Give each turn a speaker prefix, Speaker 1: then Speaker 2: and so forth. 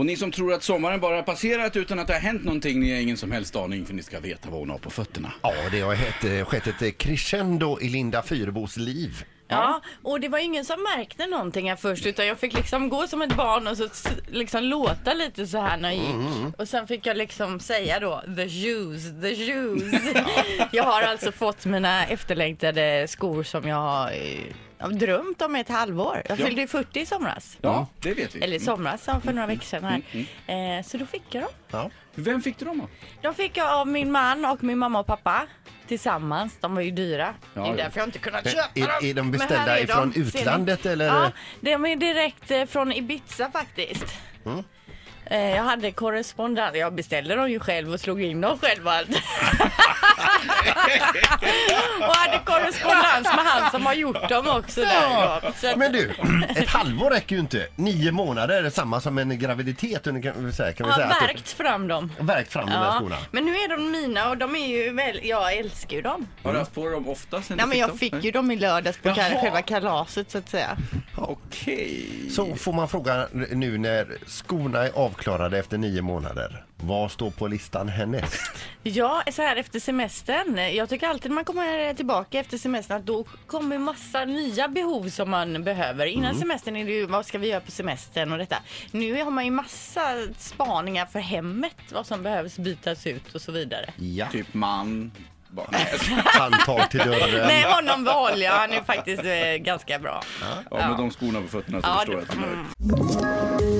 Speaker 1: Och ni som tror att sommaren bara har passerat utan att det har hänt någonting, ni har ingen som helst aning för ni ska veta vad hon har på fötterna.
Speaker 2: Ja, det har skett, eh, skett ett eh, crescendo i Linda Fyrbos liv.
Speaker 3: Ja, och det var ingen som märkte någonting här först utan jag fick liksom gå som ett barn och så liksom låta lite så här när jag gick. Och sen fick jag liksom säga då the shoes, the shoes. jag har alltså fått mina efterlängtade skor som jag har eh, jag har drömt om ett halvår. Jag
Speaker 1: Ja.
Speaker 3: fyllde ju 40 i somras.
Speaker 1: Ja, det vet vi.
Speaker 3: Eller i somras, för några veckor sedan här. Eh, så då fick jag dem.
Speaker 2: Ja.
Speaker 1: Vem fick du dem av?
Speaker 3: De fick jag av min man och min mamma och pappa tillsammans. De var ju dyra.
Speaker 1: Ja,
Speaker 3: det är
Speaker 1: ja.
Speaker 3: därför jag inte kunnat köpa
Speaker 2: är-
Speaker 3: dem.
Speaker 2: är de beställda
Speaker 3: är
Speaker 2: ifrån
Speaker 3: de.
Speaker 2: Utlandet, eller?
Speaker 3: Ja, de är direkt eh, från Ibiza faktiskt.
Speaker 2: Mm.
Speaker 3: Eh, Jag hade korrespondent, jag beställde dem ju själv och slog in dem själv och allt. och hade korrespondens med som har gjort dem också där. då. Så att,
Speaker 2: Men du, ett halvår räcker ju inte. Nio månader är samma som en graviditet kan vi säga. Kan vi
Speaker 3: jag
Speaker 2: säga
Speaker 3: har
Speaker 2: att
Speaker 3: värkt fram dem.
Speaker 2: det- värkt fram de här
Speaker 3: Ja,
Speaker 2: skorna.
Speaker 3: men nu är de mina och de är ju väl, jag älskar ju dem.
Speaker 1: Har du haft på dig dem ofta sen
Speaker 3: Nej
Speaker 1: du
Speaker 3: men jag
Speaker 1: dem?
Speaker 3: fick ju dem i lördags på
Speaker 1: Jaha.
Speaker 3: själva kalaset så att säga.
Speaker 1: Okej.
Speaker 2: Så får man fråga nu när skorna är avklarade efter nio månader. Vad står på listan härnäst?
Speaker 3: Ja, så här efter semestern. Jag tycker alltid när man kommer tillbaka efter semestern att då kommer massa nya behov som man behöver. Innan semestern är det ju vad ska vi göra på semestern och detta. Nu har man ju massa spaningar för hemmet, vad som behövs bytas ut och så vidare.
Speaker 2: Ja,
Speaker 1: Typ man.
Speaker 2: Handtag till dörren.
Speaker 3: Nej, honom behåller jag. Han är faktiskt eh, ganska bra.
Speaker 1: Ja, med de skorna på fötterna så
Speaker 3: Ja,
Speaker 1: förstår jag att han är nöjd.